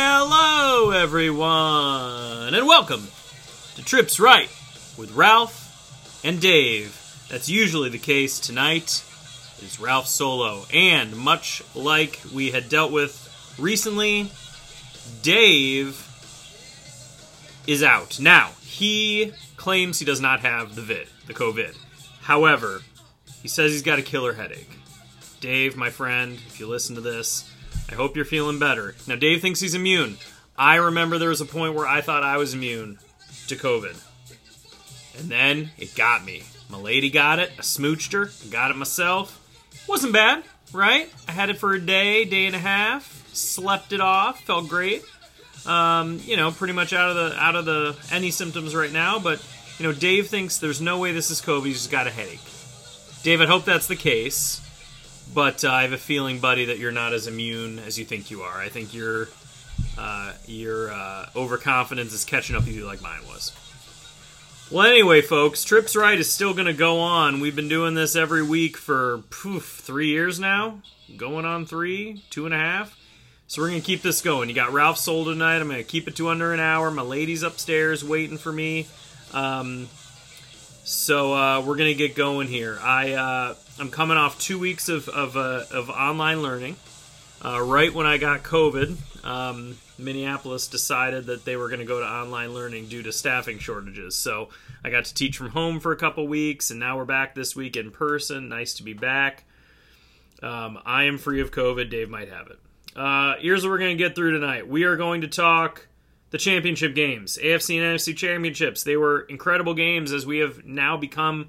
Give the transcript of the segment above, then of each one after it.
Hello, everyone, and welcome to Trips Right with Ralph and Dave. That's usually the case. Tonight is Ralph solo, and much like we had dealt with recently, Dave is out. Now, he claims he does not have the vid, the COVID. However, he says he's got a killer headache. Dave, my friend, if you listen to this, I hope you're feeling better. Now, Dave thinks he's immune. I remember there was a point where I thought I was immune to COVID. And then it got me. My lady got it. I smooched her. I got it myself. Wasn't bad, right? I had it for a day, day and a half. Slept it off. Felt great. Um, you know, pretty much out of the out of the any symptoms right now. But you know, Dave thinks there's no way this is COVID. He's just got a headache. Dave, I hope that's the case. But uh, I have a feeling, buddy, that you're not as immune as you think you are. I think your uh, your uh, overconfidence is catching up with you like mine was. Well, anyway, folks, Trips Right is still going to go on. We've been doing this every week for poof, three years now, going on three, two and a half. So we're going to keep this going. You got Ralph sold tonight. I'm going to keep it to under an hour. My lady's upstairs waiting for me. Um, so uh, we're gonna get going here. I uh, I'm coming off two weeks of of, uh, of online learning. Uh, right when I got COVID, um, Minneapolis decided that they were going to go to online learning due to staffing shortages. So I got to teach from home for a couple weeks, and now we're back this week in person. Nice to be back. Um, I am free of COVID. Dave might have it. Uh, here's what we're going to get through tonight. We are going to talk the championship games, AFC and NFC championships. They were incredible games as we have now become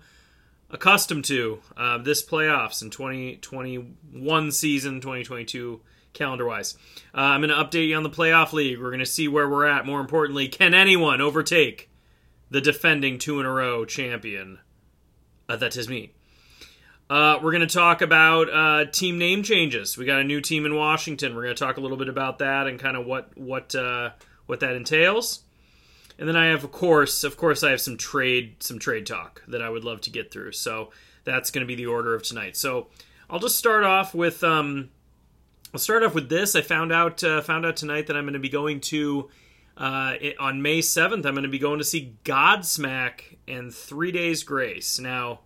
accustomed to uh, this playoffs in 2021 season, 2022 calendar wise. Uh, I'm going to update you on the playoff league. We're going to see where we're at. More importantly, can anyone overtake the defending two in a row champion? Uh, that is me. Uh, we're going to talk about uh, team name changes. We got a new team in Washington. We're going to talk a little bit about that and kind of what what uh, what that entails. And then I have, of course, of course, I have some trade, some trade talk that I would love to get through. So that's going to be the order of tonight. So I'll just start off with, um, I'll start off with this. I found out, uh, found out tonight that I'm going to be going to, uh, it, on May 7th, I'm going to be going to see Godsmack and Three Days Grace. Now,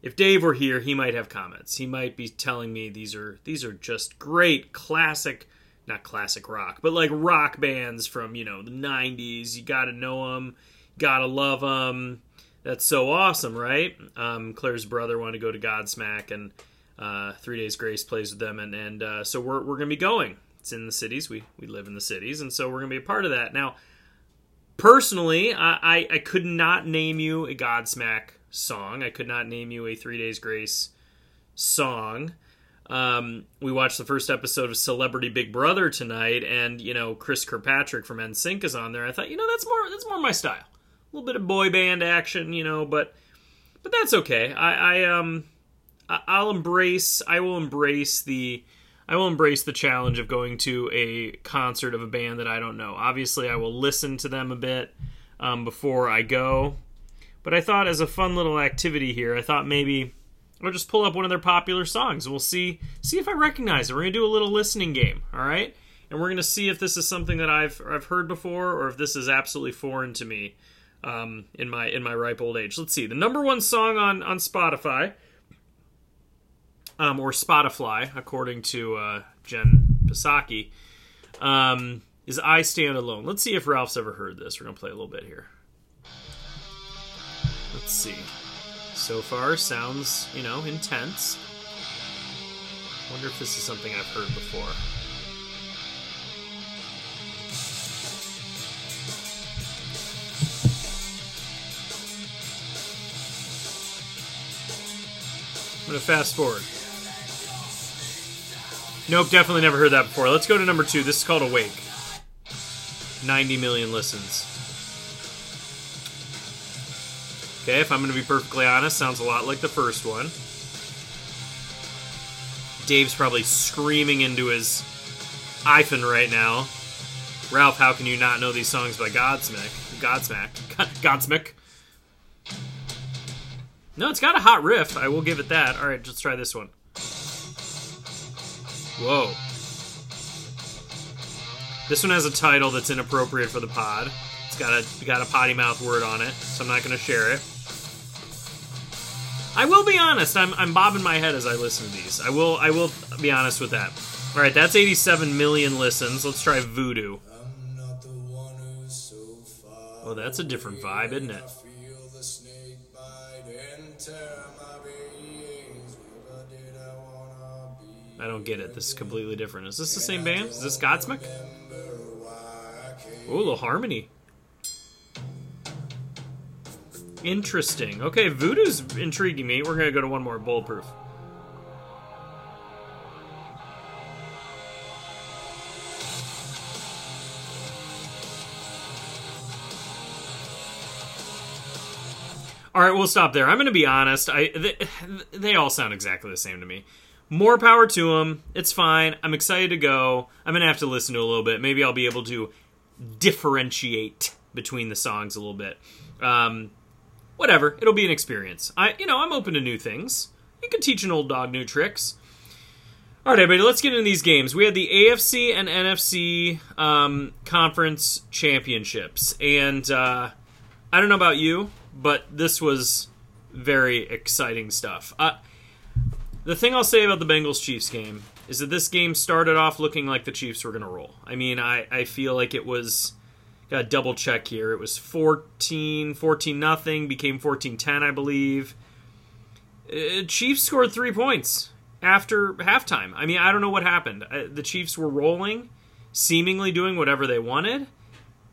if Dave were here, he might have comments. He might be telling me these are these are just great classic not classic rock, but like rock bands from you know the '90s. You got to know them, gotta love them. That's so awesome, right? Um, Claire's brother wanted to go to Godsmack, and uh, Three Days Grace plays with them, and and uh, so we're we're gonna be going. It's in the cities. We we live in the cities, and so we're gonna be a part of that. Now, personally, I I, I could not name you a Godsmack song. I could not name you a Three Days Grace song. Um, we watched the first episode of Celebrity Big Brother tonight, and you know Chris Kirkpatrick from NSYNC is on there. I thought, you know, that's more that's more my style. A little bit of boy band action, you know, but but that's okay. I, I um I'll embrace I will embrace the I will embrace the challenge of going to a concert of a band that I don't know. Obviously, I will listen to them a bit um, before I go. But I thought, as a fun little activity here, I thought maybe or just pull up one of their popular songs we'll see see if I recognize it. We're gonna do a little listening game, all right? And we're gonna see if this is something that I've I've heard before or if this is absolutely foreign to me um, in my in my ripe old age. Let's see. The number one song on on Spotify, um, or Spotify, according to uh, Jen Psaki, um, is "I Stand Alone." Let's see if Ralph's ever heard this. We're gonna play a little bit here. Let's see so far sounds, you know, intense. Wonder if this is something I've heard before. I'm gonna fast forward. Nope, definitely never heard that before. Let's go to number two. This is called Awake. 90 million listens. Okay, if I'm going to be perfectly honest, sounds a lot like the first one. Dave's probably screaming into his iPhone right now. Ralph, how can you not know these songs by Godsmack? Godsmack. Godsmack. No, it's got a hot riff. I will give it that. All right, let's try this one. Whoa. This one has a title that's inappropriate for the pod. It's got a got a potty mouth word on it, so I'm not going to share it. I will be honest. I'm I'm bobbing my head as I listen to these. I will I will be honest with that. All right, that's 87 million listens. Let's try Voodoo. Oh, that's a different vibe, isn't it? I don't get it. This is completely different. Is this the same band? Is this Godsmack? Oh, little harmony. Interesting. Okay, Voodoo's intriguing me. We're gonna go to one more bulletproof. All right, we'll stop there. I'm going to be honest. I they, they, all sound exactly the same to me. More power to them. It's fine. I'm excited to go. I'm going to have to listen to a little bit. Maybe I'll be able to differentiate between the songs a little bit. Um, whatever. It'll be an experience. I, you know, I'm open to new things. You can teach an old dog new tricks. All right, everybody, let's get into these games. We had the AFC and NFC um, conference championships, and uh, I don't know about you, but this was very exciting stuff. Uh, the thing I'll say about the Bengals Chiefs game is that this game started off looking like the Chiefs were going to roll. I mean, I, I feel like it was got a double check here. It was 14 14 nothing, became 14-10, I believe. Uh, Chiefs scored 3 points after halftime. I mean, I don't know what happened. Uh, the Chiefs were rolling, seemingly doing whatever they wanted,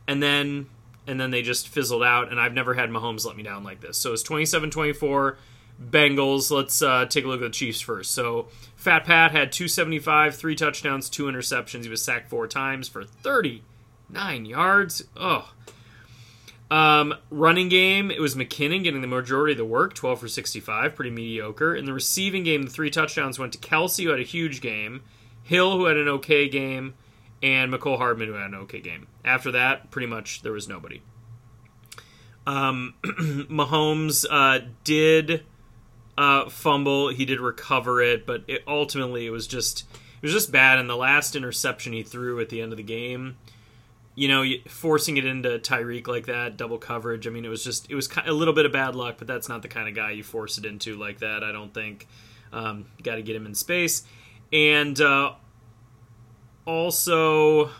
and then and then they just fizzled out and I've never had Mahomes let me down like this. So it's 27-24 Bengals. Let's uh, take a look at the Chiefs first. So Fat Pat had 275, three touchdowns, two interceptions. He was sacked four times for 39 yards. Oh. Um, running game, it was McKinnon getting the majority of the work, 12 for 65, pretty mediocre. In the receiving game, the three touchdowns went to Kelce, who had a huge game, Hill, who had an okay game, and Mecole Hardman, who had an okay game. After that, pretty much there was nobody. Um, Mahomes uh, did uh, fumble. He did recover it, but it, ultimately it was just it was just bad. And the last interception he threw at the end of the game, you know, forcing it into Tyreek like that, double coverage. I mean, it was just it was a little bit of bad luck, but that's not the kind of guy you force it into like that. I don't think. Um, Got to get him in space, and uh, also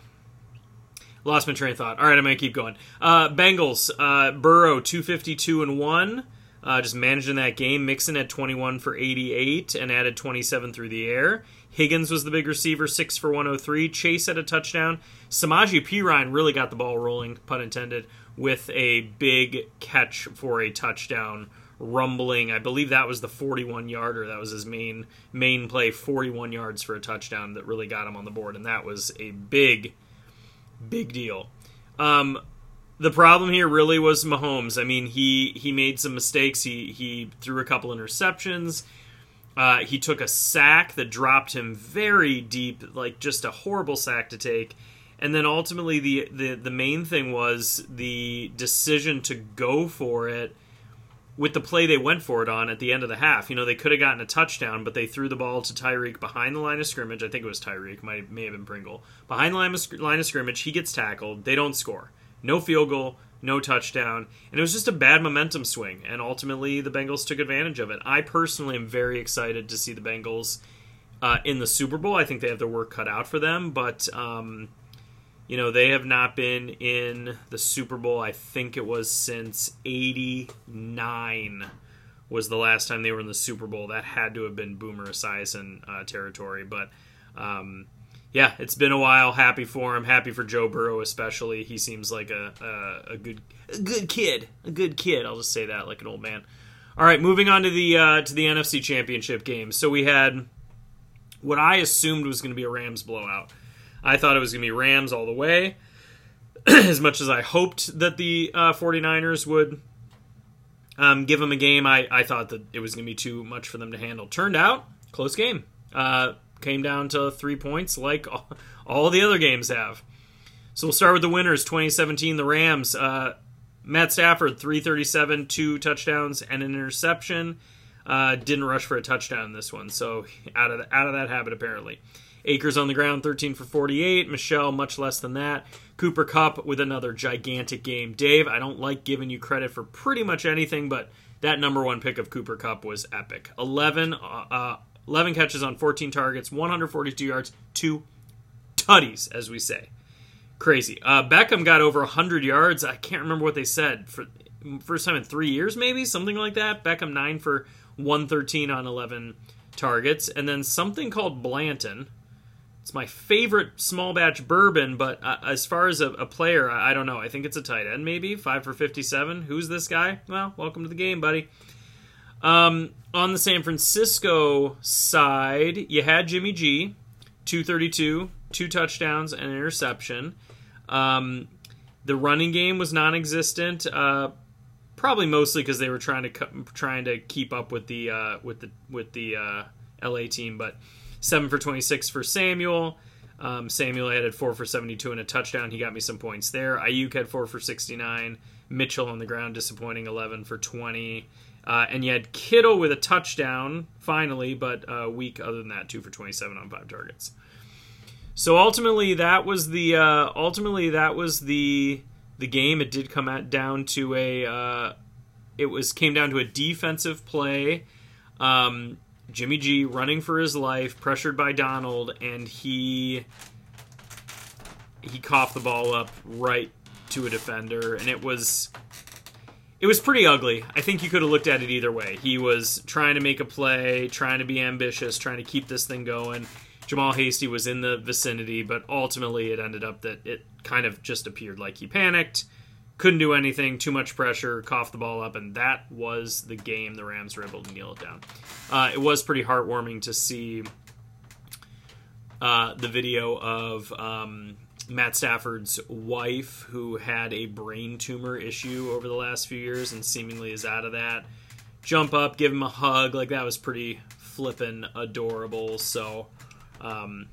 lost my train of thought. All right, I'm gonna keep going. Uh, Bengals, uh, Burrow, 252 and one. Uh, just managing that game. Mixon at 21 for 88 and added 27 through the air. Higgins was the big receiver, 6 for 103. Chase had a touchdown. Samaje Perine really got the ball rolling, pun intended, with a big catch for a touchdown rumbling. I believe that was the 41 yarder. That was his main main play, 41 yards for a touchdown that really got him on the board, and that was a big, big deal. Um, the problem here really was Mahomes. I mean, he he made some mistakes. He he threw a couple interceptions. Uh, he took a sack that dropped him very deep, like just a horrible sack to take. And then ultimately, the, the, the main thing was the decision to go for it with the play they went for it on at the end of the half. You know, they could have gotten a touchdown, but they threw the ball to Tyreek behind the line of scrimmage. I think it was Tyreek, might may have been Pringle. Behind the line of, line of scrimmage, he gets tackled. They don't score. No field goal, no touchdown, and it was just a bad momentum swing. And ultimately, the Bengals took advantage of it. I personally am very excited to see the Bengals uh, in the Super Bowl. I think they have their work cut out for them, but. Um, you know, they have not been in the Super Bowl, I think it was since 89 was the last time they were in the Super Bowl. That had to have been Boomer Esiason uh, territory. But um, yeah, it's been a while. Happy for him. Happy for Joe Burrow, especially. He seems like a, a, a good a good kid. A good kid. I'll just say that like an old man. All right, moving on to the uh, to the NFC Championship game. So we had what I assumed was going to be a Rams blowout. I thought it was going to be Rams all the way, as much as I hoped that the uh, 49ers would um, give them a game. I, I thought that it was going to be too much for them to handle. Turned out, close game. Uh, came down to three points like all, the other games have. So we'll start with the winners 2017, the Rams. Uh, Matt Stafford, 337, two touchdowns, and an interception. Uh, didn't rush for a touchdown in this one, so out of out of that habit apparently. Akers on the ground, 13 for 48. Michel, much less than that. Cooper Kupp with another gigantic game. Dave, I don't like giving you credit for pretty much anything, but that number one pick of Cooper Kupp was epic. 11, uh, uh 11 catches on 14 targets, 142 yards, two tutties, as we say. Crazy. Uh, Beckham got over 100 yards. I can't remember what they said. For first time in three years, maybe something like that. Beckham nine for 113 on 11 targets, and then something called Blanton. It's my favorite small batch bourbon, but uh, as far as a, a player, I, I, don't know. I think it's a tight end, maybe five for 57. Who's this guy? Well, welcome to the game, buddy. Um, on the San Francisco side, you had Jimmy G, 232, two touchdowns, and an interception. Um, the running game was non-existent. Uh, probably mostly because they were trying to trying to keep up with the uh, with the with the uh, LA team. But seven for twenty six for Samuel. Um, Samuel added four for seventy two and a touchdown. He got me some points there. Aiyuk had four for sixty nine. Mitchell on the ground disappointing eleven for twenty. Uh, and you had Kittle with a touchdown finally, but uh, weak other than that, two for twenty seven on five targets. So ultimately, that was the uh, ultimately that was the the game. It did come at, down to a uh, it was came down to a defensive play. Um, Jimmy G running for his life, pressured by Donald, and he he coughed the ball up right to a defender, and it was it was pretty ugly. I think you could have looked at it either way. He was trying to make a play, trying to be ambitious, trying to keep this thing going. Jamal Hasty was in the vicinity, but ultimately it ended up that it kind of just appeared like he panicked, couldn't do anything, too much pressure, coughed the ball up, and that was the game. The Rams were able to kneel it down. Uh, it was pretty heartwarming to see uh, the video of um, Matt Stafford's wife, who had a brain tumor issue over the last few years and seemingly is out of that. Jump up, give him a hug, like that was pretty flippin' adorable. So um,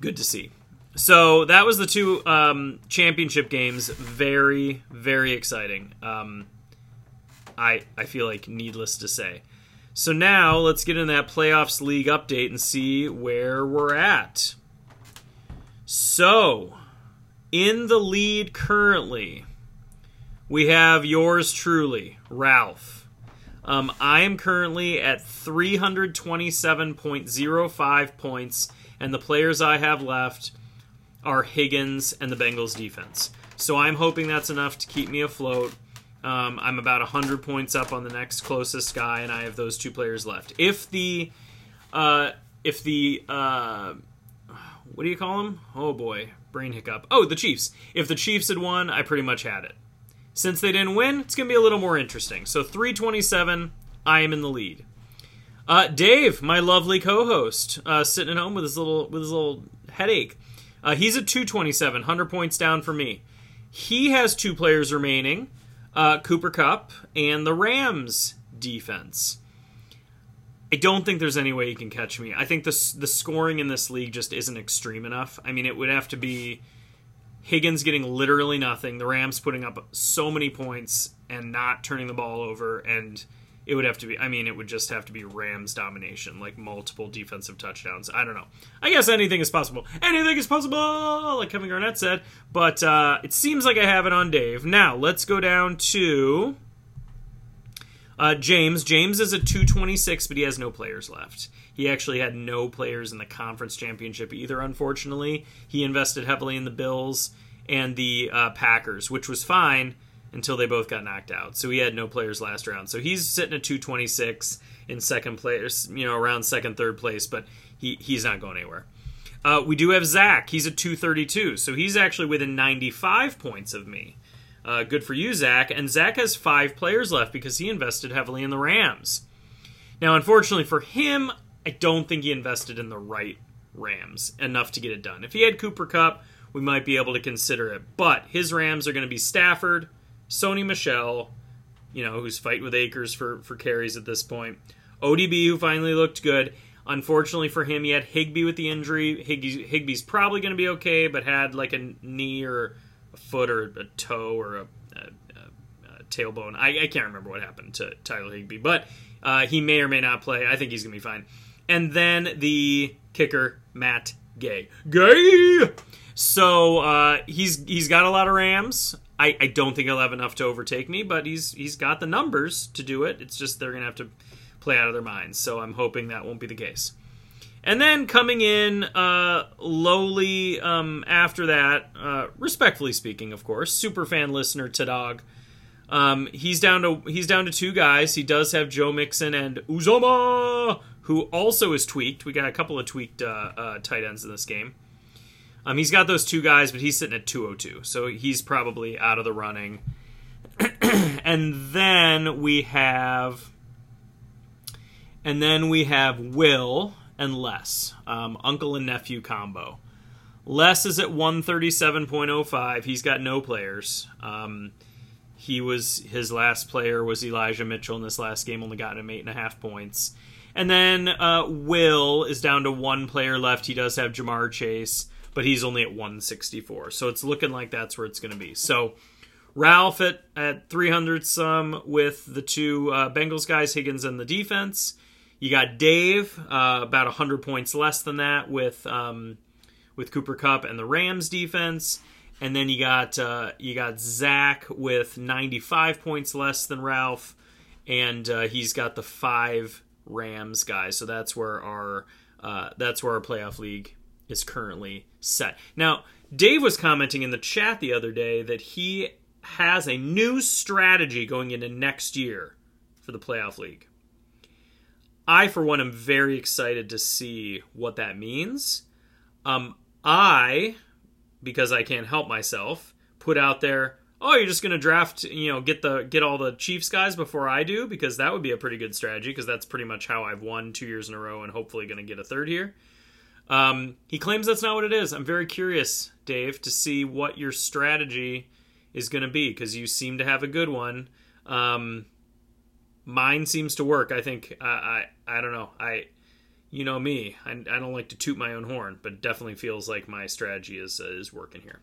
good to see. So that was the two um, championship games. Very, very exciting. Um, I I feel like needless to say. So now let's get in that playoffs league update and see where we're at. So, in the lead currently, we have yours truly, Ralph. Um, I am currently at 327.05 points, and the players I have left are Higgins and the Bengals defense. So I'm hoping that's enough to keep me afloat. Um, I'm about 100 points up on the next closest guy, and I have those two players left. If the, uh, if the, uh, what do you call them? Oh boy, brain hiccup. Oh, the Chiefs. If the Chiefs had won, I pretty much had it. Since they didn't win, it's going to be a little more interesting. So 327, I am in the lead. Uh, Dave, my lovely co-host, uh, sitting at home with his little with his little headache. Uh, he's at 227, 100 points down for me. He has two players remaining, uh, Cooper Kupp and the Rams defense. I don't think there's any way you can catch me. I think the the scoring in this league just isn't extreme enough. I mean, it would have to be Higgins getting literally nothing, the Rams putting up so many points and not turning the ball over, and it would have to be, I mean, it would just have to be Rams domination, like multiple defensive touchdowns. I don't know. I guess anything is possible. Anything is possible, like Kevin Garnett said, but uh, it seems like I have it on Dave. Now, let's go down to. Uh, James. James is at 226, but he has no players left. He actually had no players in the conference championship either, unfortunately. He invested heavily in the Bills and the uh, Packers, which was fine until they both got knocked out. So he had no players last round. So he's sitting at 226 in second place, you know, around second, third place, but he, he's not going anywhere. Uh, we do have Zach. He's at 232. So he's actually within 95 points of me. Uh, good for you, Zach. And Zach has five players left because he invested heavily in the Rams. Now, unfortunately for him, I don't think he invested in the right Rams enough to get it done. If he had Cooper Kupp, we might be able to consider it. But his Rams are going to be Stafford, Sony Michel, you know, who's fighting with Akers for for carries at this point. ODB, who finally looked good. Unfortunately for him, he had Higbee with the injury. Higbee's, Higbee's probably going to be okay, but had like a knee or foot or a toe or a, a, a tailbone. I, I, can't remember what happened to Tyler Higbee, but uh, he may or may not play. I think he's going to be fine. And then the kicker, Matt Gay. Gay! So uh, he's he's got a lot of Rams. I, I don't think he'll have enough to overtake me, but he's he's got the numbers to do it. It's just they're gonna have to play out of their minds. So I'm hoping that won't be the case. And then coming in uh, lowly um, after that, uh, respectfully speaking, of course, super fan listener Tadog. Um, he's down to he's down to two guys. He does have Joe Mixon and Uzomah, who also is tweaked. We got a couple of tweaked uh, uh tight ends in this game. Um, he's got those two guys, but he's sitting at 202, so he's probably out of the running. and then we have, and then we have Will and Les, um, uncle and nephew combo. Les is at 137.05. He's got no players. Um, he was his last player was Elijah Mitchell in this last game, only got him eight and a half points. And then uh, Will is down to one player left. He does have Ja'Marr Chase but he's only at 164. So it's looking like that's where it's going to be. So Ralph at, at 300 some with the two uh, Bengals guys, Higgins and the defense. You got Dave uh, about 100 points less than that with um, with Cooper Kupp and the Rams defense. And then you got uh, you got Zach with 95 points less than Ralph, and uh, he's got the five Rams guys. So that's where our uh, that's where our playoff league is currently set. Now, Dave was commenting in the chat the other day that he has a new strategy going into next year for the playoff league. I, for one, am very excited to see what that means. Um, I, because I can't help myself, put out there, oh, you're just going to draft, you know, get the get all the Chiefs guys before I do, because that would be a pretty good strategy, because that's pretty much how I've won two years in a row, and hopefully going to get a third here. Um, he claims that's not what it is. I'm very curious, Dave, to see what your strategy is going to be because you seem to have a good one. Um, mine seems to work. I think uh, I I don't know. I you know me. I, I don't like to toot my own horn, but definitely feels like my strategy is uh, is working here.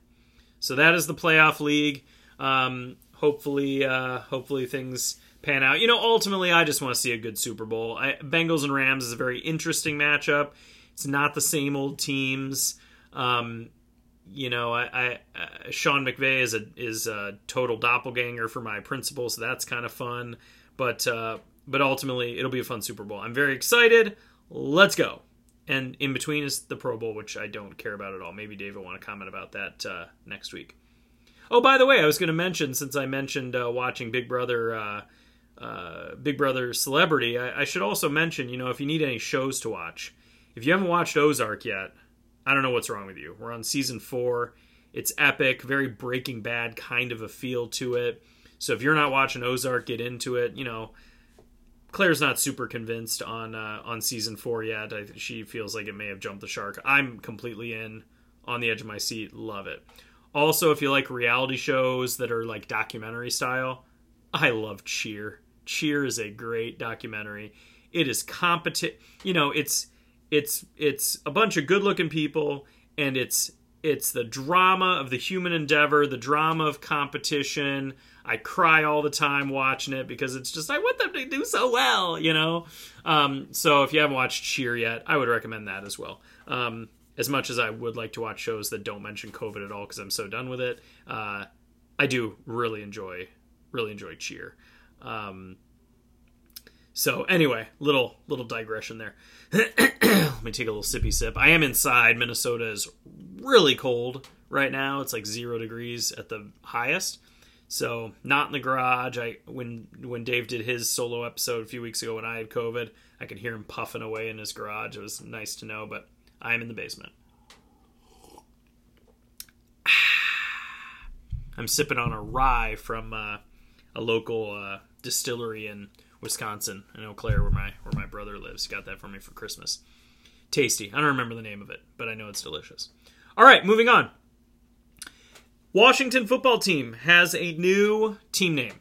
So that is the playoff league. Um, hopefully, uh, hopefully things pan out. You know, ultimately, I just want to see a good Super Bowl. I, Bengals and Rams is a very interesting matchup. It's not the same old teams. Um, you know, I, I uh, Sean McVay is a is a total doppelganger for my principal, so that's kind of fun. But uh, but ultimately, it'll be a fun Super Bowl. I'm very excited. Let's go. And in between is the Pro Bowl, which I don't care about at all. Maybe Dave will want to comment about that uh, next week. Oh, by the way, I was going to mention since I mentioned uh, watching Big Brother, uh, uh, Big Brother Celebrity, I, I, should also mention, you know, if you need any shows to watch, if you haven't watched Ozark yet, I don't know what's wrong with you. We're on season four. It's epic, very Breaking Bad kind of a feel to it. So if you're not watching Ozark, get into it. You know, Claire's not super convinced on uh, on season four yet. I, she feels like it may have jumped the shark. I'm completely in, on the edge of my seat. Love it. Also, if you like reality shows that are like documentary style, I love Cheer. Cheer is a great documentary. It is competent. You know, it's it's it's a bunch of good looking people and it's it's the drama of the human endeavor the drama of competition. I cry all the time watching it because it's just i want them to do so well you know? Um, so if you haven't watched cheer yet i would recommend that as well. Um, as much as i would like to watch shows that don't mention covid at all because i'm so done with it uh, i do really enjoy really enjoy cheer. Um, so anyway little little digression there Let me take a little sippy sip. I am inside. Minnesota is really cold right now. It's like zero degrees at the highest. So not in the garage. I when when Dave did his solo episode a few weeks ago when I had COVID, I could hear him puffing away in his garage. It was nice to know, but I am in the basement. I'm sipping on a rye from uh, a local uh, distillery in Wisconsin in Eau Claire, where my where my brother lives. He got that for me for Christmas. Tasty. I don't remember the name of it, but I know it's delicious. All right, moving on. Washington football team has a new team name.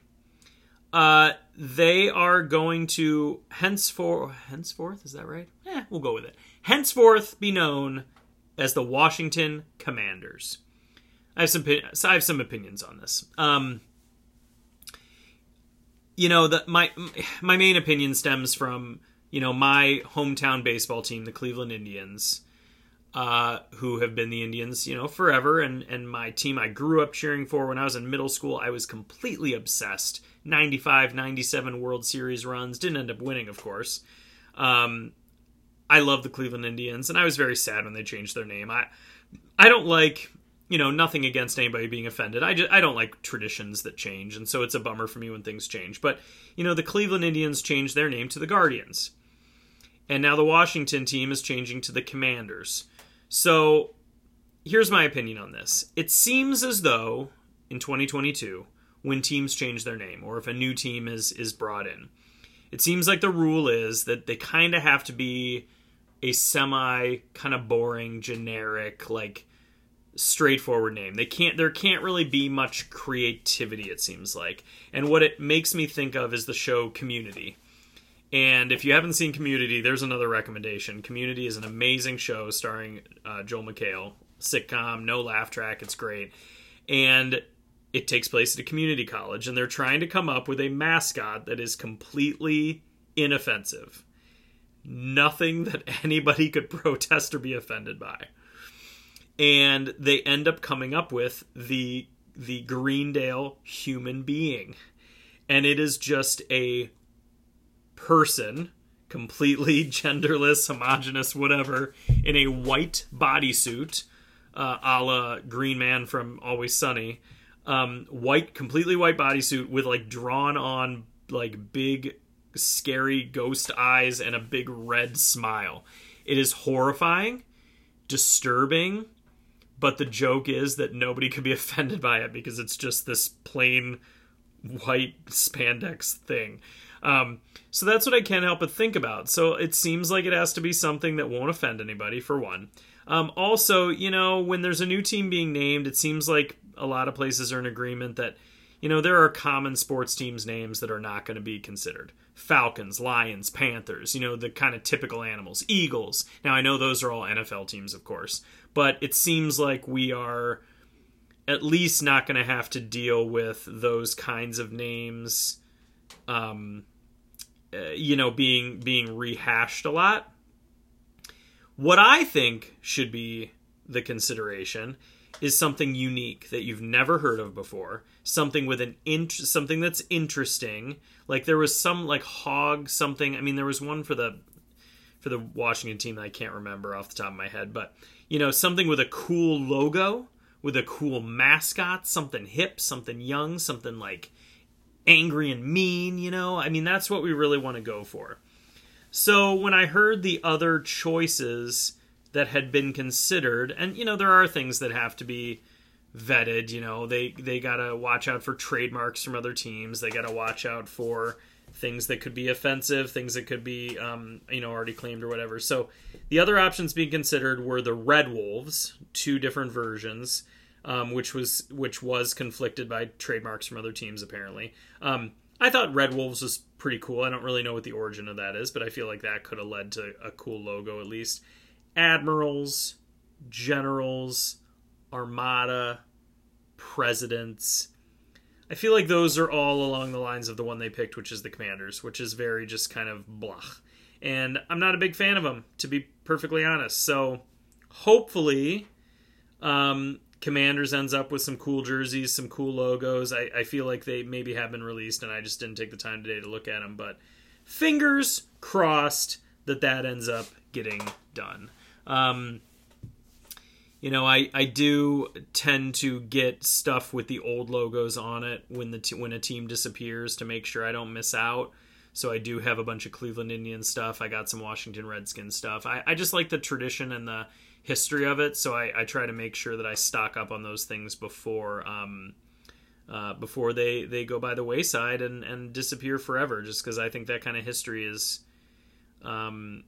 Uh, they are going to henceforth, henceforth, is that right? Yeah, we'll go with it. Henceforth be known as the Washington Commanders. I have some I have some opinions on this. Um, you know, the, my my main opinion stems from you know my hometown baseball team, the Cleveland Indians, uh, who have been the Indians, you know, forever, and and my team I grew up cheering for when I was in middle school. I was completely obsessed. 95, 97 World Series runs didn't end up winning, of course. Um, I love the Cleveland Indians, and I was very sad when they changed their name. I I don't like you know nothing against anybody being offended. I just I don't like traditions that change, and so it's a bummer for me when things change. But you know the Cleveland Indians changed their name to the Guardians, and now the Washington team is changing to the Commanders. So here's my opinion on this. It seems as though in 2022, when teams change their name, or if a new team is is brought in, it seems like the rule is that they kind of have to be a semi kind of boring, generic, like straightforward name. They can't there can't really be much creativity it seems like. And what it makes me think of is the show Community. And if you haven't seen Community, there's another recommendation. Community is an amazing show starring uh, Joel McHale, sitcom, no laugh track. It's great, and it takes place at a community college, and they're trying to come up with a mascot that is completely inoffensive nothing that anybody could protest or be offended by. And they end up coming up with the the Greendale human being. And it is just a person, completely genderless, homogenous, whatever, in a white bodysuit, uh, a la Green Man from Always Sunny. Um, white, completely white bodysuit with like drawn on like big scary ghost eyes and a big red smile. It is horrifying, disturbing, but the joke is that nobody could be offended by it because it's just this plain white spandex thing. Um, so that's what I can't help but think about. So it seems like it has to be something that won't offend anybody, for one. Um, also, you know, when there's a new team being named, it seems like a lot of places are in agreement that, you know, there are common sports teams' names that are not going to be considered. Falcons, Lions, Panthers, you know, the kind of typical animals, Eagles. Now, I know those are all NFL teams, of course, but it seems like we are at least not going to have to deal with those kinds of names um, uh, you know being being rehashed a lot. What i think should be the consideration is something unique that you've never heard of before something with an int- something that's interesting. Like there was some like hog something i mean there was one for the for the washington team that i can't remember off the top of my head but you know something with a cool logo with a cool mascot something hip something young something like angry and mean you know? I mean that's what we really want to go for. So when i heard the other choices that had been considered and you know there are things that have to be vetted you know? They they got to watch out for trademarks from other teams. They got to watch out for things that could be offensive things that could be um, you know already claimed or whatever. So the other options being considered were the red wolves two different versions um, which was which was conflicted by trademarks from other teams apparently. Um, i thought red wolves was pretty cool. I don't really know what the origin of that is but i feel like that could have led to a cool logo at least. Admirals, generals, armada, presidents. I feel like those are all along the lines of the one they picked, which is the commanders, which is very just kind of blah. And I'm not a big fan of them, to be perfectly honest. So hopefully, um, Commanders ends up with some cool jerseys, some cool logos. I, I feel like they maybe have been released, and I just didn't take the time today to look at them. But fingers crossed that that ends up getting done. Um, you know, I, I do tend to get stuff with the old logos on it when the t- when a team disappears to make sure I don't miss out. So I do have a bunch of Cleveland Indian stuff. I got some Washington Redskins stuff. I, I just like the tradition and the history of it, so I, I try to make sure that I stock up on those things before um, uh, before they, they go by the wayside and, and disappear forever. Just because I think that kind of history is um,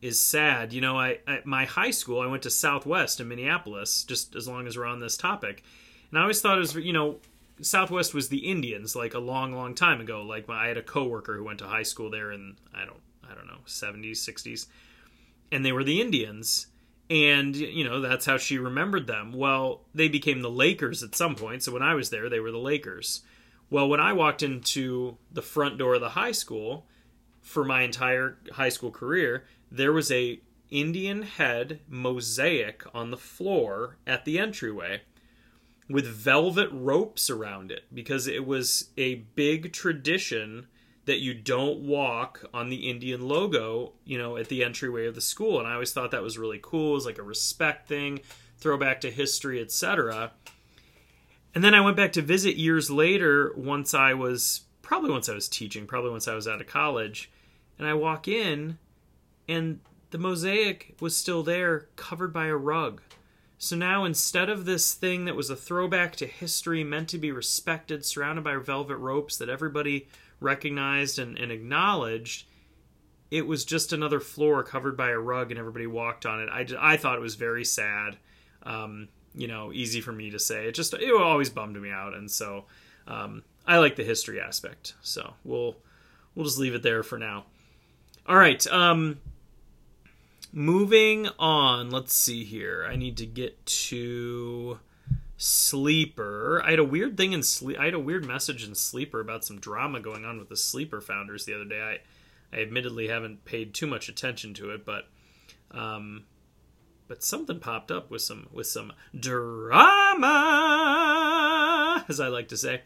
is sad. You know, I at my high school I went to Southwest in Minneapolis. Just as long as we're on this topic, and I always thought it was you know Southwest was the Indians like a long, long time ago. Like I had a coworker who went to high school there in I don't I don't know seventies, sixties, and they were the Indians, and you know that's how she remembered them. Well, they became the Lakers at some point. So when I was there, they were the Lakers. Well, when I walked into the front door of the high school for my entire high school career, there was a Indian head mosaic on the floor at the entryway with velvet ropes around it because it was a big tradition that you don't walk on the Indian logo, you know, at the entryway of the school. And I always thought that was really cool. It was like a respect thing, throwback to history, etc. And then I went back to visit years later once I was probably once I was teaching, probably once I was out of college, and I walk in and the mosaic was still there, covered by a rug. So now instead of this thing that was a throwback to history, meant to be respected, surrounded by velvet ropes that everybody recognized and, and acknowledged, it was just another floor covered by a rug and everybody walked on it. I, I thought it was very sad. Um, you know, easy for me to say. It just it always bummed me out, and so um, I like the history aspect. So we'll we'll just leave it there for now. All right. Um, moving on. Let's see here. I need to get to Sleeper. I had a weird thing in sleep. I had a weird message in Sleeper about some drama going on with the Sleeper founders the other day. I, I admittedly haven't paid too much attention to it, but, um, but something popped up with some with some drama, as I like to say.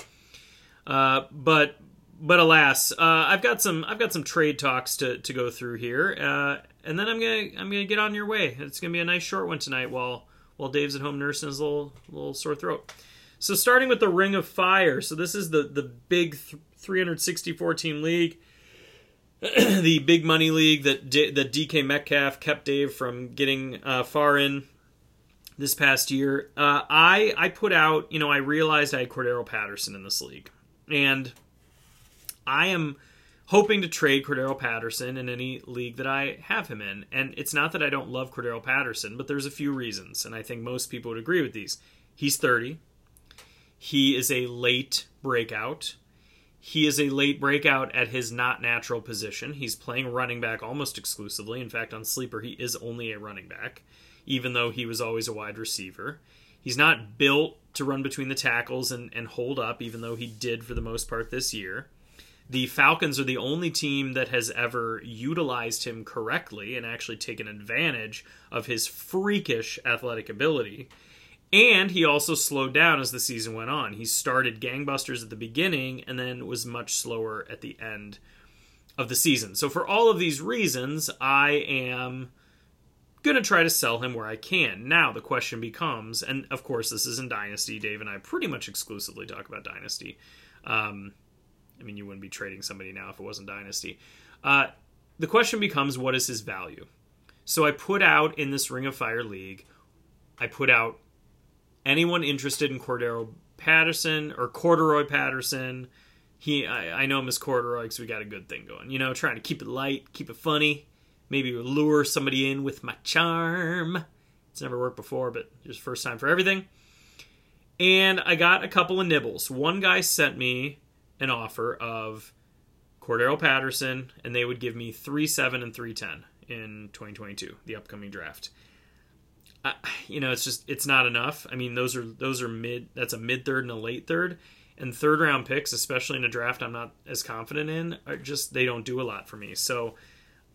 Uh, but but alas, uh, I've got some I've got some trade talks to, to go through here, uh, and then I'm gonna I'm gonna get on your way. It's gonna be a nice short one tonight while while Dave's at home nursing his little little sore throat. So starting with the Ring of Fire. So this is the the big 364 team league, the big money league that D- that DK Metcalf kept Dave from getting uh, far in this past year. Uh, I I put out you know I realized I had Cordarrelle Patterson in this league, and I am hoping to trade Cordarrelle Patterson in any league that I have him in. And it's not that I don't love Cordarrelle Patterson, but there's a few reasons, and I think most people would agree with these. He's 30. He is a late breakout. He is a late breakout at his not natural position. He's playing running back almost exclusively. In fact, on Sleeper, he is only a running back, even though he was always a wide receiver. He's not built to run between the tackles and, and hold up, even though he did for the most part this year the Falcons are the only team that has ever utilized him correctly and actually taken advantage of his freakish athletic ability. And he also slowed down as the season went on. He started gangbusters at the beginning and then was much slower at the end of the season. So, for all of these reasons, I am going to try to sell him where I can. Now, the question becomes, and of course, this is in Dynasty. Dave and I pretty much exclusively talk about Dynasty. Um, I mean, you wouldn't be trading somebody now if it wasn't Dynasty. Uh, the question becomes, what is his value? So I put out in this Ring of Fire league, I put out anyone interested in Cordero Patterson or Corduroy Patterson. He, I, I know him as Corduroy because we got a good thing going. You know, trying to keep it light, keep it funny, maybe lure somebody in with my charm. It's never worked before, but just first time for everything. And I got a couple of nibbles. One guy sent me an offer of Cordero Patterson, and they would give me three seven and three ten in 2022, the upcoming draft. I, you know, it's just it's not enough. I mean, those are those are mid. That's a mid third and a late third, and third round picks, especially in a draft I'm not as confident in, are just they don't do a lot for me. So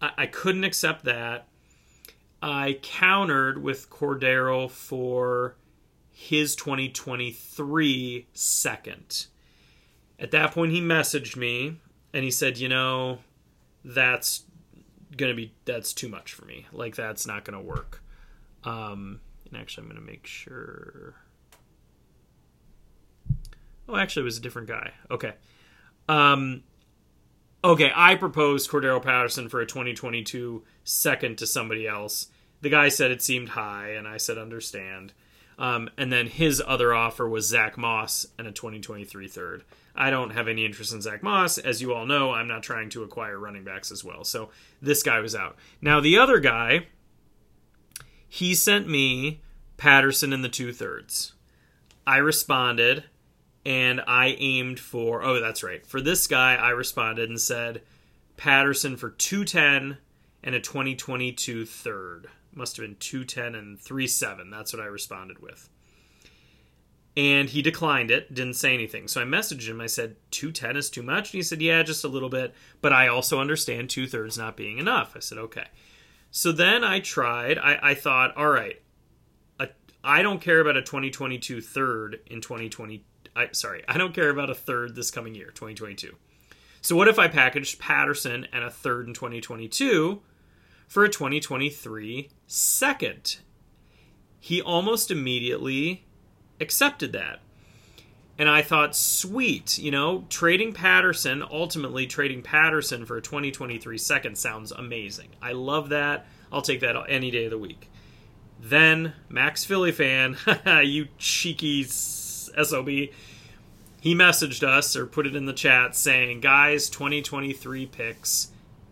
I, I couldn't accept that. I countered with Cordero for his 2023 second at that point, he messaged me and he said, you know, that's gonna be that's too much for me. Like that's not gonna work. Um, and actually, I'm gonna make sure. Oh, actually, it was a different guy. Okay. Um, okay, I proposed Cordero Patterson for a 2022 second to somebody else. The guy said it seemed high, and I said understand. Um, and then his other offer was Zach Moss and a 2023 third. I don't have any interest in Zack Moss. As you all know, I'm not trying to acquire running backs as well. So this guy was out. Now, the other guy, he sent me Patterson in the two thirds. I responded, and I aimed for oh that's right for this guy I responded and said Patterson for 210 and a 2022 third must have been 210 and 37 that's what I responded with and he declined it didn't say anything so I messaged him I said 210 is too much and he said yeah just a little bit but I also understand two thirds not being enough I said okay so then I tried I, I thought all right I don't care about a 2022 third in 2020. I, sorry, I don't care about a third this coming year, 2022. So what if I packaged Patterson and a third in 2022 for a 2023 second? He almost immediately accepted that. And I thought, sweet, you know, trading Patterson, ultimately trading Patterson for a 2023 second sounds amazing. I love that. I'll take that any day of the week. Then Max Philly fan, you cheeky SOB, he messaged us or put it in the chat saying, guys, 2023 picks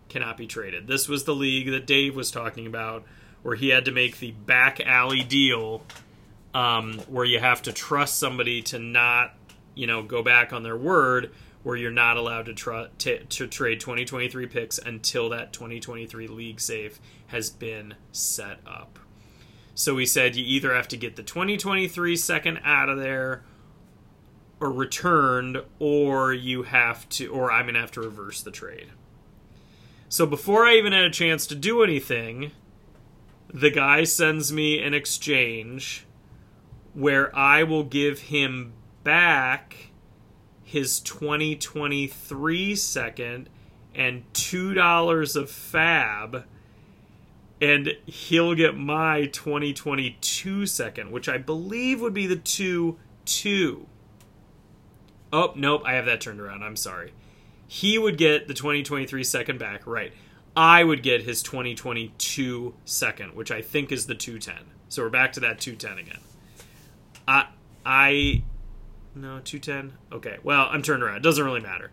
cannot be traded. This was the league that Dave was talking about where he had to make the back alley deal um, where you have to trust somebody to not, you know, go back on their word where you're not allowed to, to trade 2023 picks until that 2023 league safe has been set up. So we said you either have to get the 2023 second out of there or returned, or you have to, or I'm going to have to reverse the trade. So before I even had a chance to do anything, the guy sends me an exchange where I will give him back his 2023 second and $2 of FAAB and he'll get my 2022 second, which I believe would be the 2 2. Oh, nope, I have that turned around. I'm sorry. He would get the 2023 second back, right. I would get his 2022 second, which I think is the 210. So we're back to that 210 again. I I no 210. Okay, well I'm turned around. It doesn't really matter.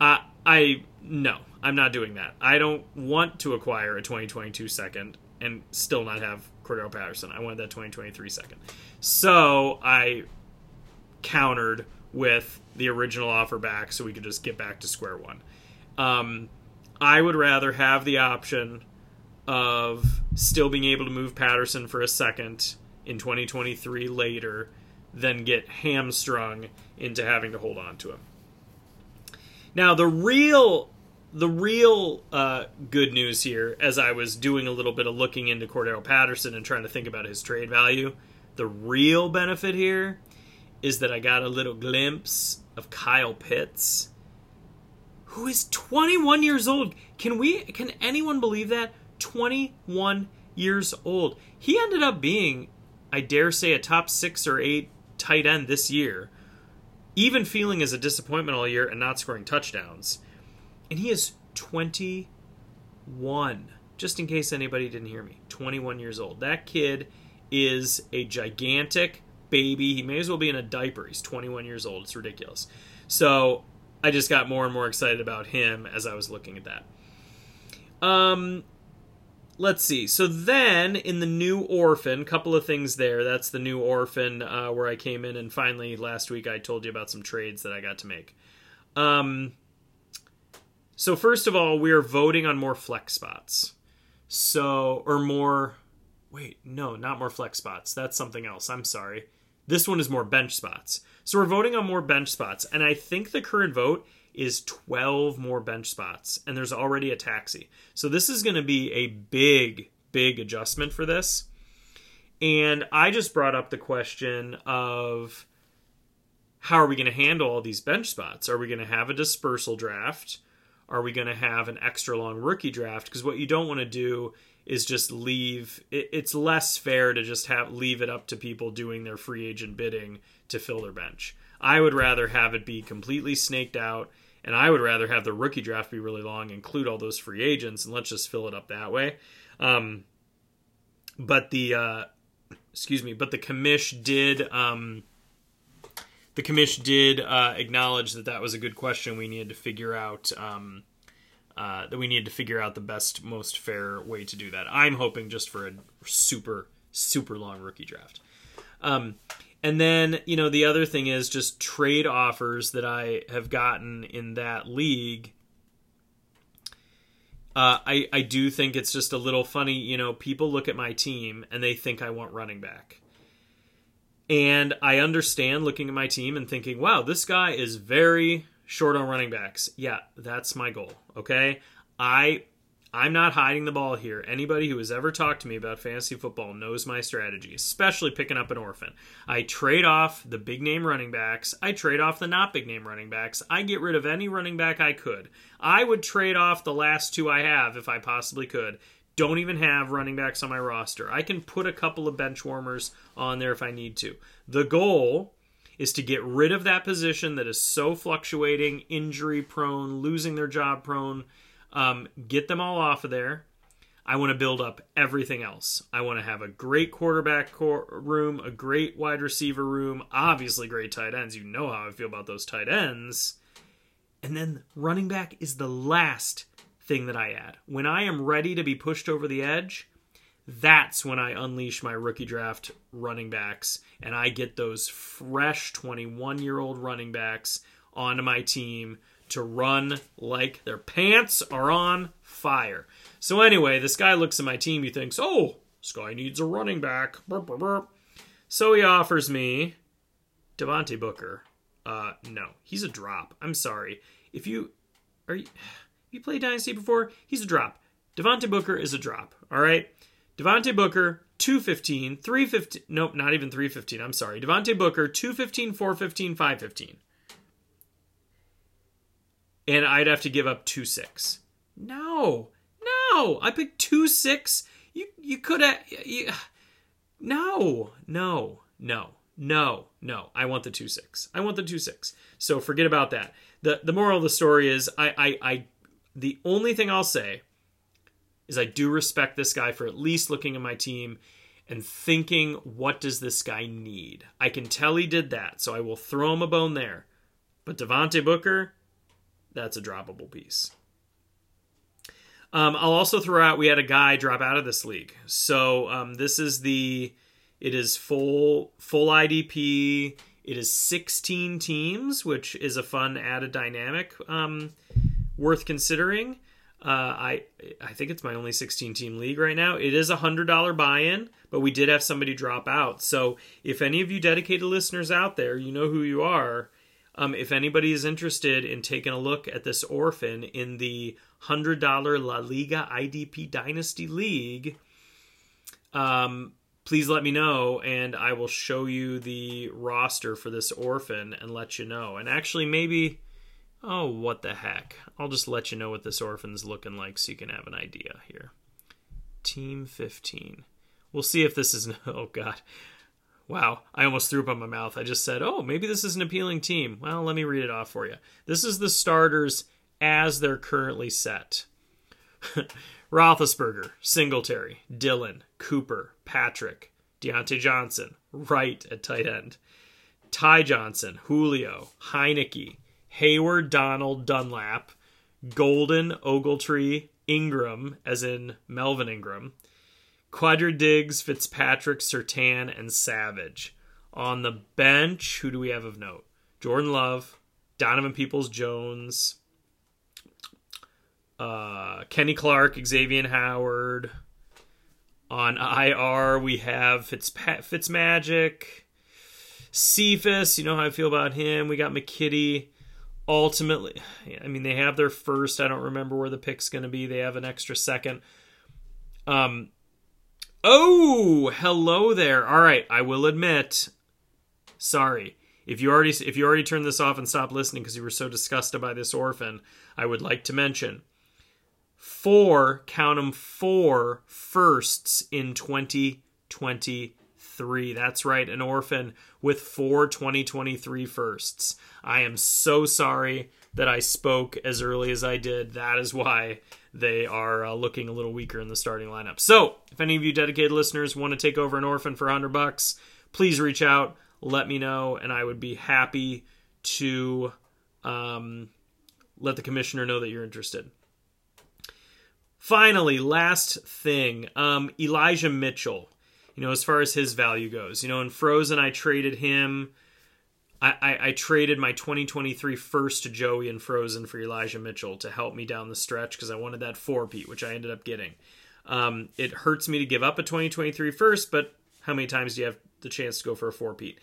Uh, I no. I'm not doing that. I don't want to acquire a 2022 second and still not have Cordarrelle Patterson. I wanted that 2023 second. So I countered with the original offer back so we could just get back to square one. Um, I would rather have the option of still being able to move Patterson for a second in 2023 later than get hamstrung into having to hold on to him. Now, the real the real uh, good news here, as I was doing a little bit of looking into Cordarrelle Patterson and trying to think about his trade value, the real benefit here is that I got a little glimpse of Kyle Pitts, who is 21 years old. Can we? Can anyone believe that? 21 years old. He ended up being, I dare say, a top six or eight tight end this year, even feeling as a disappointment all year and not scoring touchdowns and he is 21. Just in case anybody didn't hear me, 21 years old. That kid is a gigantic baby. He may as well be in a diaper. He's 21 years old. It's ridiculous. So I just got more and more excited about him as I was looking at that. Um, let's see. So then in the new orphan, couple of things there. That's the new orphan uh, where I came in and finally last week I told you about some trades that I got to make. Um, so first of all, we are voting on more flex spots. So or more wait, no, not more flex spots. That's something else. I'm sorry. This one is more bench spots. So we're voting on more bench spots, and I think the current vote is 12 more bench spots, and there's already a taxi. So this is going to be a big, big adjustment for this. And I just brought up the question of how are we going to handle all these bench spots? Are we going to have a dispersal draft? are we going to have an extra long rookie draft? Because what you don't want to do is just leave. It's less fair to just have leave it up to people doing their free agent bidding to fill their bench. I would rather have it be completely snaked out, and I would rather have the rookie draft be really long, include all those free agents, and let's just fill it up that way. Um, but the uh, excuse me, but the commish did. Um, the commission did uh, acknowledge that that was a good question. We needed to figure out um, uh, that we needed to figure out the best, most fair way to do that. I'm hoping just for a super, super long rookie draft. Um, And then, you know, the other thing is just trade offers that I have gotten in that league. Uh, I, I do think it's just a little funny. You know, people look at my team and they think I want running back. And I understand looking at my team and thinking, wow, this guy is very short on running backs. Yeah, that's my goal. Okay. I I'm not hiding the ball here. Anybody who has ever talked to me about fantasy football knows my strategy, especially picking up an orphan. I trade off the big name running backs. I trade off the not big name running backs. I get rid of any running back I could. I would trade off the last two I have if I possibly could. Don't even have running backs on my roster. I can put a couple of bench warmers on there if I need to. The goal is to get rid of that position that is so fluctuating, injury prone, losing their job prone um, get them all off of there. I want to build up everything else. I want to have a great quarterback room, a great wide receiver room, obviously great tight ends. You know how I feel about those tight ends. And then running back is the last thing that I add. When I am ready to be pushed over the edge, that's when I unleash my rookie draft running backs and I get those fresh 21 year old running backs onto my team to run like their pants are on fire. So anyway, this guy looks at my team. He thinks, "Oh, this guy needs a running back." Burp, burp, burp. So he offers me Devontae Booker. Uh, no, he's a drop. I'm sorry. If you are you, you played Dynasty before, he's a drop. Devontae Booker is a drop. All right. Devontae Booker, 215, 315. Nope, not even 315. I'm sorry. Devontae Booker, 215, 415, 515 and I'd have to give up two six. No, no, I picked two six. You you could have. You, no, no, no, no, no. I want the two six. I want the two six. So forget about that. the The moral of the story is, I, I, I the only thing I'll say is I do respect this guy for at least looking at my team and thinking, what does this guy need? I can tell he did that, so I will throw him a bone there. But Devontae Booker, that's a droppable piece. Um, I'll also throw out we had a guy drop out of this league. So um, this is the it is full full IDP. It is 16 teams, which is a fun added dynamic um, worth considering. Uh, I I think it's my only 16 team league right now. It is a hundred dollar buy in, but we did have somebody drop out. So if any of you dedicated listeners out there, you know who you are. Um, if anybody is interested in taking a look at this orphan in the $100 La Liga IDP Dynasty League, um, please let me know and I will show you the roster for this orphan and let you know. And actually, maybe, oh, what the heck. I'll just let you know what this orphan's looking like so you can have an idea here. Team 15. We'll see if this is, oh, God. Wow, I almost threw up on my mouth. I just said, oh, maybe this is an appealing team. Well, let me read it off for you. This is the starters as they're currently set Roethlisberger, Singletary, Dillon, Cooper, Patrick, Diontae Johnson, Wright at tight end, Ty Johnson, Julio, Heinicke, Hayward, Donald, Dunlap, Golden, Ogletree, Ingram, as in Melvin Ingram, Quandre Diggs, Fitzpatrick, Surtain, and Savage. On the bench, who do we have of note? Jordan Love, Donovan Peoples Jones, uh, Kenny Clark, Xavier Howard. On IR, we have Fitz Fitzmagic, Cephus. You know how I feel about him. We got McKitty. Ultimately, I mean, they have their first. I don't remember where the pick's going to be. They have an extra second. Um, Oh, hello there. All right, I will admit. Sorry. If you already if you already turned this off and stopped listening because you were so disgusted by this orphan, I would like to mention four, count them four firsts in 2023. That's right, an orphan with four 2023 firsts. I am so sorry that I spoke as early as I did. That is why they are uh, looking a little weaker in the starting lineup. So, if any of you dedicated listeners want to take over an orphan for 100 bucks, please reach out, let me know, and I would be happy to um, let the commissioner know that you're interested. Finally, last thing um, Elijah Mitchell. You know, as far as his value goes. You know, in Frozen, I traded him. I, I, I traded my 2023 first to Joey and Frozen for Elijah Mitchell to help me down the stretch because I wanted that four Pete, which I ended up getting. Um, it hurts me to give up a 2023 first, but how many times do you have the chance to go for a four Pete?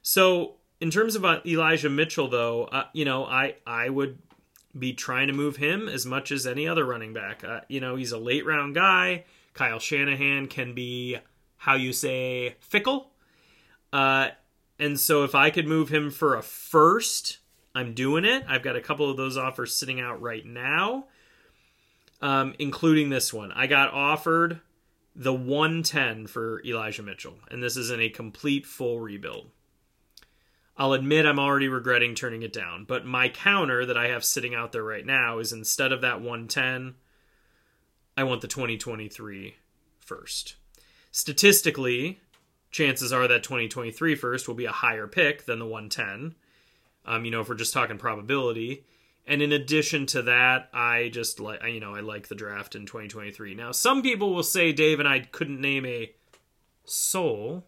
So in terms of uh, Elijah Mitchell, though, uh, you know, I I would be trying to move him as much as any other running back. Uh, you know, he's a late round guy. Kyle Shanahan can be how you say fickle. Uh, and so if I could move him for a first, I'm doing it. I've got a couple of those offers sitting out right now, um, including this one. I got offered the 110 for Elijah Mitchell, and this is in a complete full rebuild. I'll admit I'm already regretting turning it down, but my counter that I have sitting out there right now is instead of that 110, I want the 2023 first. Statistically, chances are that 2023 first will be a higher pick than the 110. Um, you know, if we're just talking probability. And in addition to that, I just like you know I like the draft in 2023. Now, some people will say Dave and I couldn't name a soul,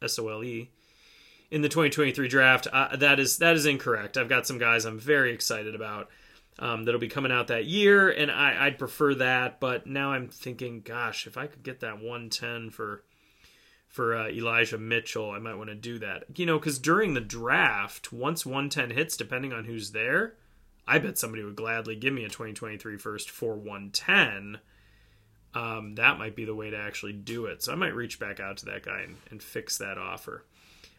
S O L E, in the 2023 draft. Uh, that is that is incorrect. I've got some guys I'm very excited about um, that'll be coming out that year, and I, I'd prefer that. But now I'm thinking, gosh, if I could get that 110 for for uh, Elijah Mitchell, I might want to do that. You know, because during the draft, once 110 hits, depending on who's there, I bet somebody would gladly give me a 2023 first for 110. Um, that might be the way to actually do it. So I might reach back out to that guy and, and fix that offer.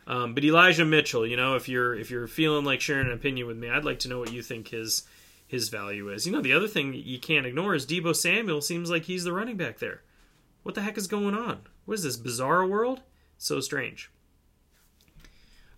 Um, but Elijah Mitchell, you know, if you're if you're feeling like sharing an opinion with me, I'd like to know what you think his his value is. You know, the other thing you can't ignore is Deebo Samuel seems like he's the running back there. What the heck is going on? What is this bizarre world? So strange.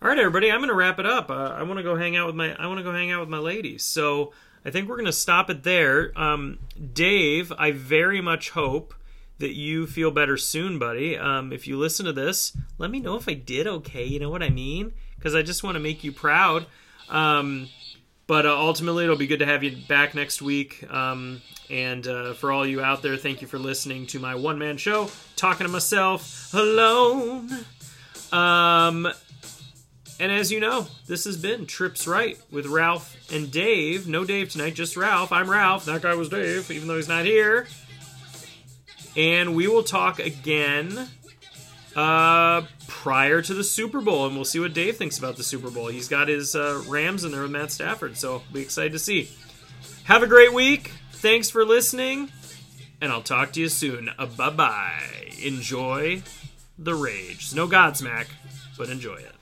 All right, everybody, I'm going to wrap it up. Uh, I want to go hang out with my I want to go hang out with my ladies. So I think we're going to stop it there. Um, Dave, I very much hope that you feel better soon, buddy. Um, if you listen to this, let me know if I did okay. You know what I mean? Because I just want to make you proud. Um, but uh, ultimately, it'll be good to have you back next week. Um, and uh, for all you out there, thank you for listening to my one man show, talking to myself alone. Um, and as you know, this has been Trips Right with Ralph and Dave. No Dave tonight, just Ralph. I'm Ralph. That guy was Dave, even though he's not here. And we will talk again uh, prior to the Super Bowl, and we'll see what Dave thinks about the Super Bowl. He's got his uh, Rams in there with Matt Stafford, so we'll be excited to see. Have a great week. Thanks for listening, and I'll talk to you soon. Uh, bye bye. Enjoy the rage. No Godsmack, but enjoy it.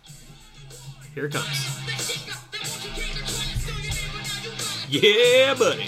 Here it comes. Yeah, buddy.